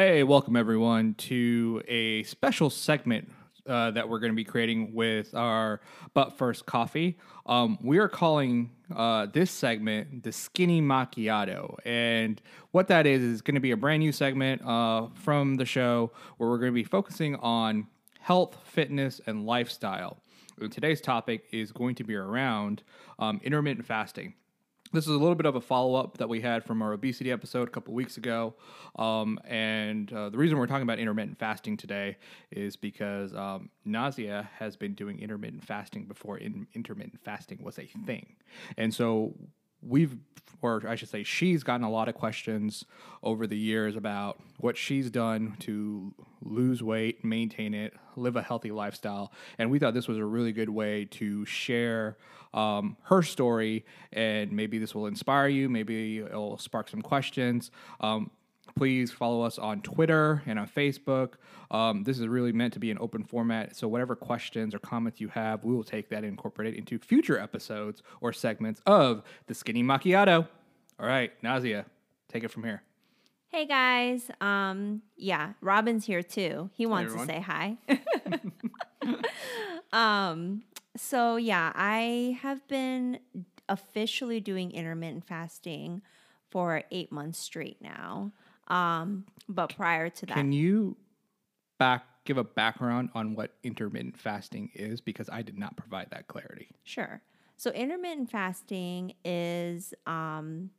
Hey, welcome everyone to a special segment uh, that we're going to be creating with our But First Coffee. Um, we are calling uh, this segment the Skinny Macchiato. And what that is, is going to be a brand new segment uh, from the show where we're going to be focusing on health, fitness, and lifestyle. And today's topic is going to be around um, intermittent fasting. This is a little bit of a follow up that we had from our obesity episode a couple weeks ago. Um, and uh, the reason we're talking about intermittent fasting today is because um, Nazia has been doing intermittent fasting before in- intermittent fasting was a thing. And so we've, or I should say, she's gotten a lot of questions over the years about what she's done to lose weight, maintain it, live a healthy lifestyle. And we thought this was a really good way to share um, her story, and maybe this will inspire you. Maybe it'll spark some questions. Um, please follow us on Twitter and on Facebook. Um, this is really meant to be an open format. So, whatever questions or comments you have, we will take that and incorporate it into future episodes or segments of the Skinny Macchiato. All right, Nazia, take it from here. Hey guys. Um yeah, Robin's here too. He wants to say hi. um so yeah, I have been officially doing intermittent fasting for 8 months straight now. Um but prior to that Can you back give a background on what intermittent fasting is? Because I did not provide that clarity. Sure. So intermittent fasting is um,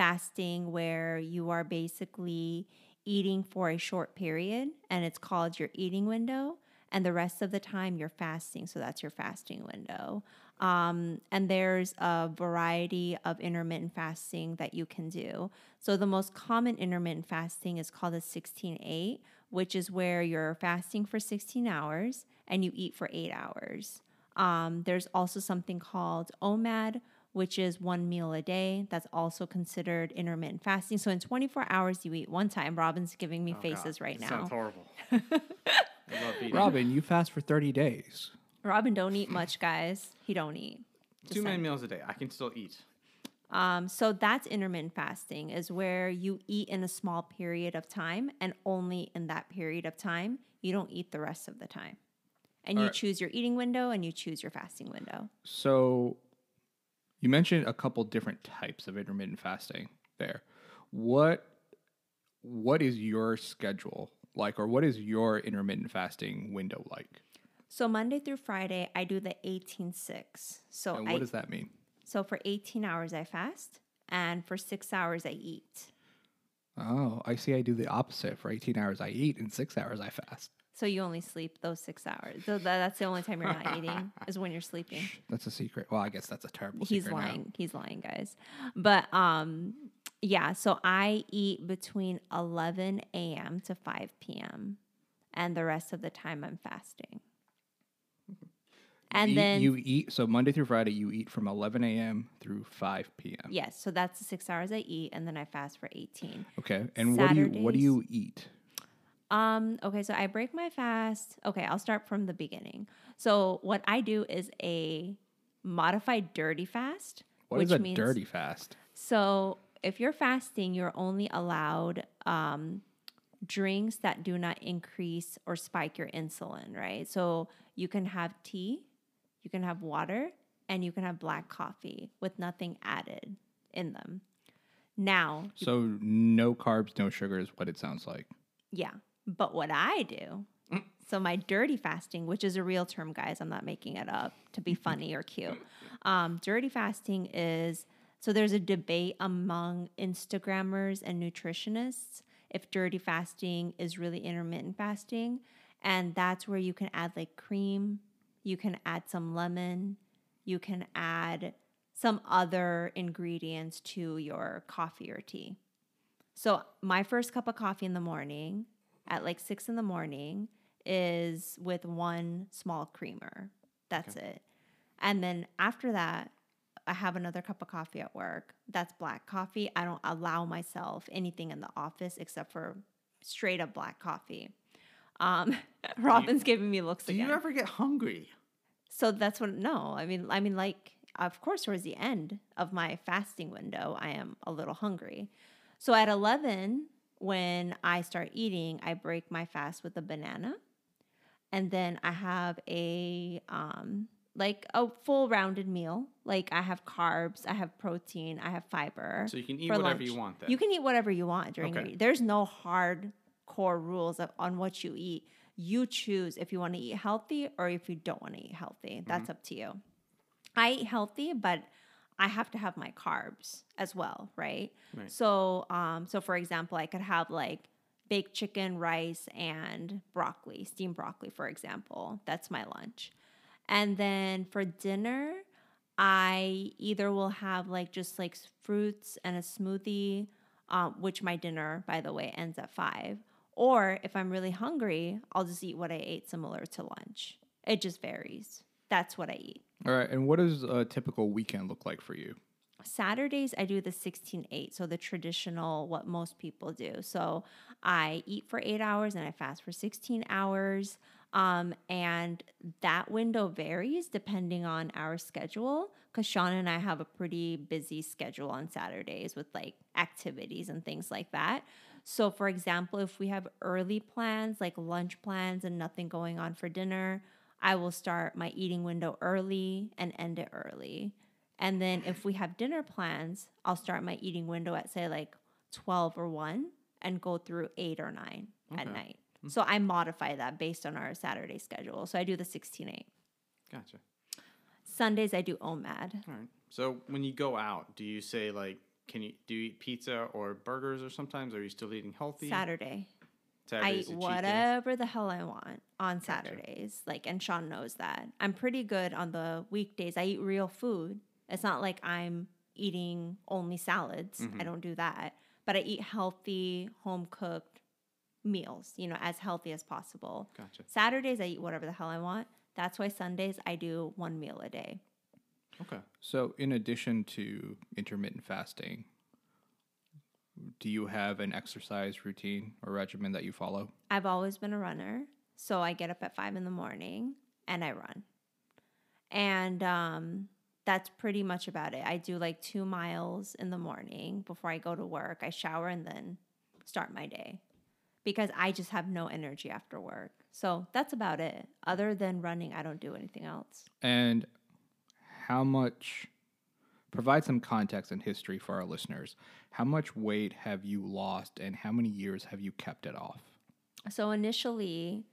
fasting where you are basically eating for a short period and it's called your eating window. And the rest of the time you're fasting. So that's your fasting window. Um, and there's a variety of intermittent fasting that you can do. So the most common intermittent fasting is called a 16 8, which is where you're fasting for 16 hours and you eat for eight hours. Um, there's also something called OMAD, which is one meal a day. That's also considered intermittent fasting. So in 24 hours, you eat one time. Robin's giving me Oh, faces God, right it now. Sounds horrible. I love eating. Robin, you fast for 30 days. Robin don't eat much, guys. He don't eat. Just Too many saying. meals a day. I can still eat. Um, so that's intermittent fasting is where you eat in a small period of time and only in that period of time. You don't eat the rest of the time. And you Alright. choose your eating window and you choose your fasting window. So you mentioned a couple different types of intermittent fasting there. What what is your schedule like or what is your intermittent fasting window like? So Monday through Friday, I do the 18-6. So And I what does that mean? so for 18 hours I fast and for 6 hours I eat. Oh, I see I do the opposite. For 18 hours I eat and 6 hours I fast. So you only sleep those 6 hours. So that's the only time you're not eating is when you're sleeping. That's a secret. Well, I guess that's a terrible He's secret now. lying. He's lying, guys. But um yeah, so I eat between 11 a.m. to 5 p.m. and the rest of the time I'm fasting. And Eat- then you eat so Monday through Friday you eat from 11 a.m. through 5 p.m. yes, so that's the 6 hours I eat and then I fast for 18. Okay. And what do you what do you eat? Um, okay, so I break my fast. Okay, I'll start from the beginning. So what I do is a modified dirty fast. What which is a means, dirty fast? So if you're fasting, you're only allowed um, drinks that do not increase or spike your insulin, right? So you can have tea, you can have water, and you can have black coffee with nothing added in them. Now, So no carbs, no sugar is what it sounds like. Yeah. But what I do, so my dirty fasting, which is a real term, guys, I'm not making it up to be funny or cute. Um, dirty fasting is so there's a debate among Instagrammers and nutritionists if dirty fasting is really intermittent fasting. And that's where you can add like cream, you can add some lemon, you can add some other ingredients to your coffee or tea. So my first cup of coffee in the morning at like six in the morning is with one small creamer. That's it. And then after that, I have another cup of coffee at work. That's black coffee. I don't allow myself anything in the office except for straight up black coffee. Um, Robin's giving me looks Do again. you ever get hungry? So that's what no, I mean I mean like of course towards the end of my fasting window I am a little hungry. So at 11 when I start eating, I break my fast with a banana. And then I have a um like a full rounded meal. Like I have carbs, I have protein, I have fiber. So you can eat whatever lunch. you want then. You can eat whatever you want during Okay. eat. There's no hard core rules of, on what you eat. You choose if you want to eat healthy or if you don't want to eat healthy. That's Mm-hmm. up to you. I eat healthy, but I have to have my carbs as well, right? Right. So, um, so for example, I could have like baked chicken, rice, and broccoli, steamed broccoli, for example. That's my lunch. And then for dinner, I either will have like just like fruits and a smoothie, um, which my dinner, by the way, ends at five. Or if I'm really hungry, I'll just eat what I ate similar to lunch. It just varies. That's what I eat. All right. And what does a typical weekend look like for you? Saturdays, I do the 16 8. So the traditional, what most people do. So I eat for eight hours and I fast for 16 hours. Um, and that window varies depending on our schedule because Sean and I have a pretty busy schedule on Saturdays with like activities and things like that. So, for example, if we have early plans, like lunch plans and nothing going on for dinner, I will start my eating window early and end it early. And then if we have dinner plans, I'll start my eating window at say like 12 or 1 and go through 8 or 9 at Okay. night. Hmm. So I modify that based on our Saturday schedule. So I do the 16 8. Gotcha. Sundays I do OMAD. All right. So when you go out, do you say like, can you do you eat pizza or burgers or sometimes? Are you still eating healthy? Saturday. I eat a cheat day? whatever the hell I want on Saturdays. Like, and Sean knows that. I'm pretty good on the weekdays. I eat real food. It's not like I'm eating only salads. Mm-hmm. I don't do that. But I eat healthy, home cooked meals, you know, as healthy as possible. Gotcha. Saturdays, I eat whatever the hell I want. That's why Sundays, I do one meal a day. Okay. So, in addition to intermittent fasting, do you have an exercise routine or regimen that you follow? I've always been a runner. So I get up at five in the morning and I run. And um, that's pretty much about it. I do like two miles in the morning before I go to work. I shower and then start my day because I just have no energy after work. So that's about it. Other than running, I don't do anything else. And how much, provide some context and history for our listeners. How much weight have you lost and how many years have you kept it off? So initially,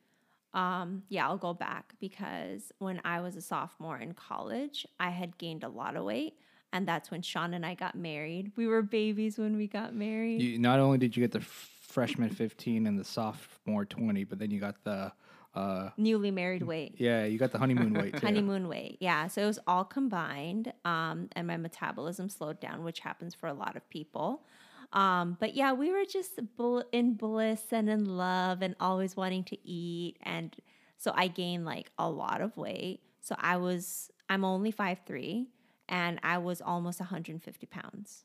um, yeah, I'll go back because when I was a sophomore in college, I had gained a lot of weight. And that's when Sean and I got married. We were babies when we got married. You, not only did you get the freshman 15 and the sophomore 20, but then you got the, uh, Newly married weight. yeah, you got the honeymoon weight too. Honeymoon weight. Yeah. So it was all combined. Um, and my metabolism slowed down, which happens for a lot of people. Um, but yeah, we were just bl- in bliss and in love and always wanting to eat. And so I gained like a lot of weight. So I was, I'm only five three, and I was almost 150 pounds.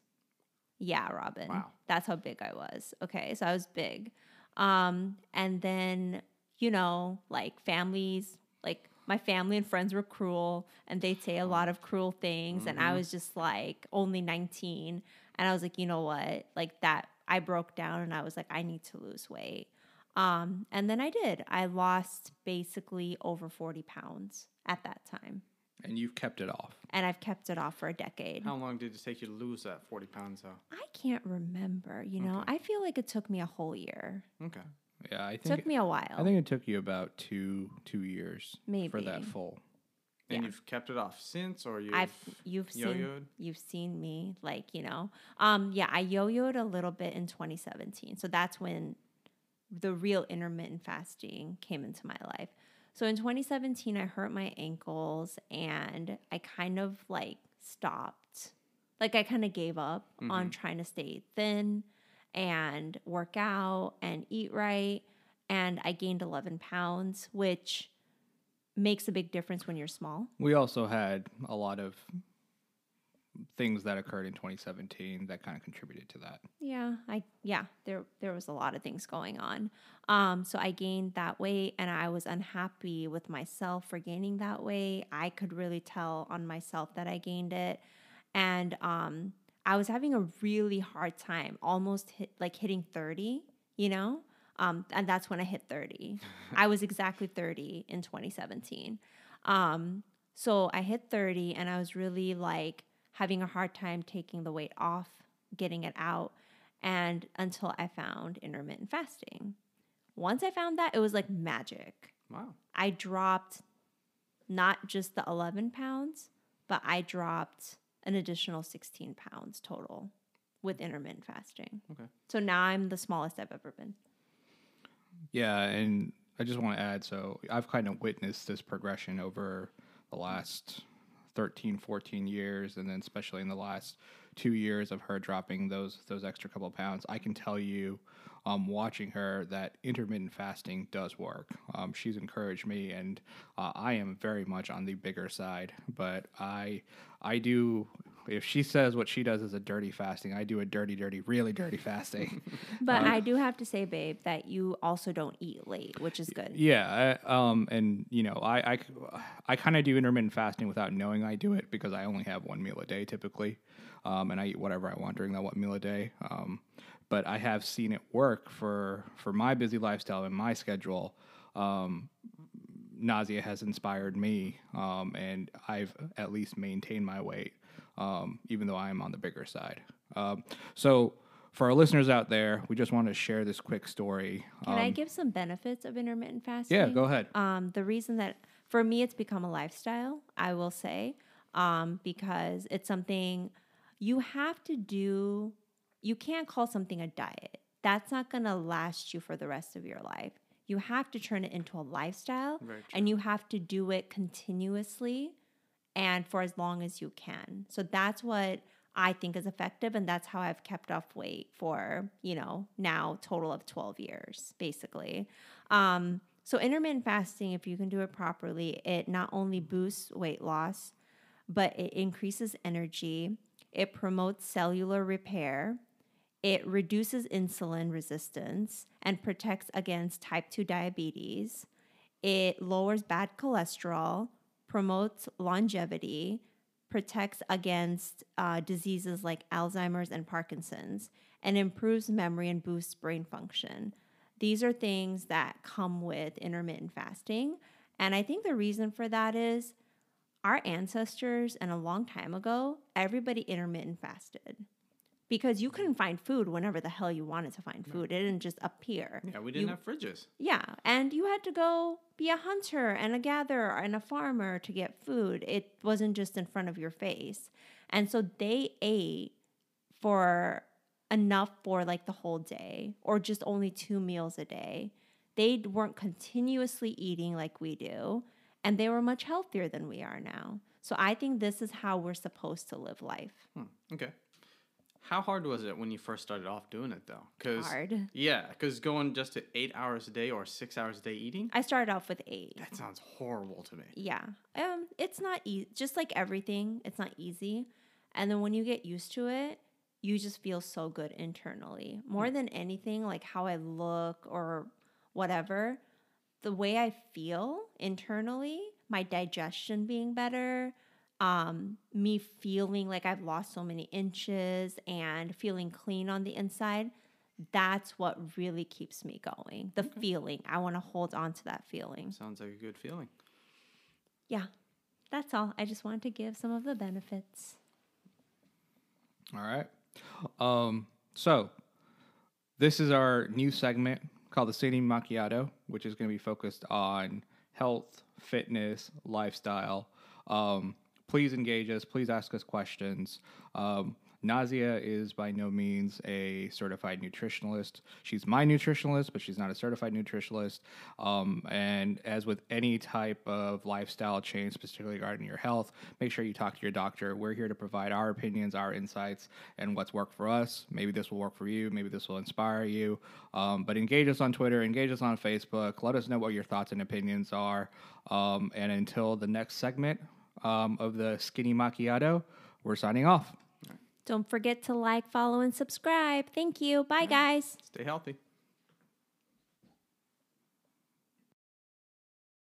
Yeah, Robin. Wow. That's how big I was. Okay. So I was big. Um, and then, you know, like families, like my family and friends were cruel and they'd say a lot of cruel things. And I was just like only 19. And I was like, you know what? Like that, I broke down and I was like, I need to lose weight. Um, and then I did. I lost basically over 40 pounds at that time. And you've kept it off. And I've kept it off for a decade. How long did it take you to lose that 40 pounds though? I can't remember, you know, I feel like it took me a whole year. Okay. Yeah, I It think took me a while. I think it took you about two two years for that Maybe. full. And Yeah. you've kept it off since or you've I've you've seen yo-yoed? you've seen me like you know um yeah I yo-yoed a little bit in 2017 so that's when the real intermittent fasting came into my life so in 2017 I hurt my ankles and I kind of like stopped like I kind of gave up on trying to stay thin and work out and eat right and I gained 11 pounds which makes a big difference when you're small We also had a lot of things that occurred in 2017 that kind of contributed to that. Yeah, I yeah, there there was a lot of things going on. Um so I gained that weight and I was unhappy with myself for gaining that weight. I could really tell on myself that I gained it and um I was having a really hard time almost hit like hitting 30 you know? Um, and that's when I hit 30. I was exactly 30 in 2017. Um, so I hit 30 and I was really like having a hard time taking the weight off, getting it out, and until I found intermittent fasting. Once I found that, it was like magic. Wow. I dropped not just the 11 pounds, but I dropped an additional 16 pounds total with hmm. intermittent fasting. Okay. So now I'm the smallest I've ever been. Yeah, and I just want to add so I've kind of witnessed this progression over the last 13, 14 years, and then especially in the last two years of her dropping those those extra couple of pounds. I can tell you, um, watching her, that intermittent fasting does work. Um, she's encouraged me, and uh, I am very much on the bigger side. But I I do. If she says what she does is a dirty fasting, I do a dirty, dirty, really dirty fasting. But I do have to say, babe, that you also don't eat late, which is good. Yeah, I, um, and you know, I I, I kind of do intermittent fasting without knowing I do it because I only have one meal a day typically, um, and I eat whatever I want during that one meal a day. Um, but I have seen it work for for my busy lifestyle and my schedule. Um, Nazia has inspired me, um, and I've at least maintained my weight, um, even though I am on the bigger side. Um, so. For our listeners out there, we just want to share this quick story. Can I give some benefits of intermittent fasting? Yeah, go ahead. Um, the reason that for me it's become a lifestyle, I will say, um, because it's something you have to do. You can't call something a diet. That's not going to last you for the rest of your life. You have to turn it into a lifestyle, and you have to do it continuously and for as long as you can. So that's what I think is effective, and that's how I've kept off weight for you know now total of twelve years, basically. Um, so intermittent fasting, if you can do it properly, it not only boosts weight loss, but it increases energy. It promotes cellular repair. It reduces insulin resistance and protects against type 2 diabetes. It lowers bad cholesterol, promotes longevity, protects against uh, diseases like Alzheimer's and Parkinson's, and improves memory and boosts brain function. These are things that come with intermittent fasting. And I think the reason for that is our ancestors and a long time ago, everybody intermittent fasted because you couldn't find food whenever the hell you wanted to find food. It didn't just appear. Yeah, we didn't You- have fridges. Yeah, and you had to go be a hunter and a gatherer and a farmer to get food. It wasn't just in front of your face. And so they ate for enough for like the whole day or just only two meals a day. They weren't continuously eating like we do, and they were much healthier than we are now. So I think this is how we're supposed to live life. Hmm. Okay. How hard was it when you first started off doing it though? Cause Hard. Yeah, because going just to eight hours a day or six hours a day eating, I started off with eight. that sounds horrible to me. Yeah. Um, it's not easy. Just like everything, it's not easy. And then when you get used to it, you just feel so good internally. More than anything, like how I look or whatever, the way I feel internally, my digestion being better, um, me feeling like I've lost so many inches and feeling clean on the inside, that's what really keeps me going. The feeling. I want to hold on to that feeling. Sounds like a good feeling. Yeah, that's all. I just wanted to give some of the benefits. All right. Um, so this is our new segment called the Skinny Macchiato, which is going to be focused on health, fitness, lifestyle. Um, please engage us. Please ask us questions. Um, Nazia is by no means a certified nutritionalist. She's my nutritionalist, but she's not a certified nutritionalist. Um, and as with any type of lifestyle change, particularly regarding your health, make sure you talk to your doctor. We're here to provide our opinions, our insights, and what's worked for us. Maybe this will work for you. Maybe this will inspire you. Um, but engage us on Twitter, engage us on Facebook. Let us know what your thoughts and opinions are. Um, and until the next segment um, of the Skinny Macchiato, we're signing off. Don't forget to like, follow, and subscribe. Thank you. Bye, guys. Stay healthy.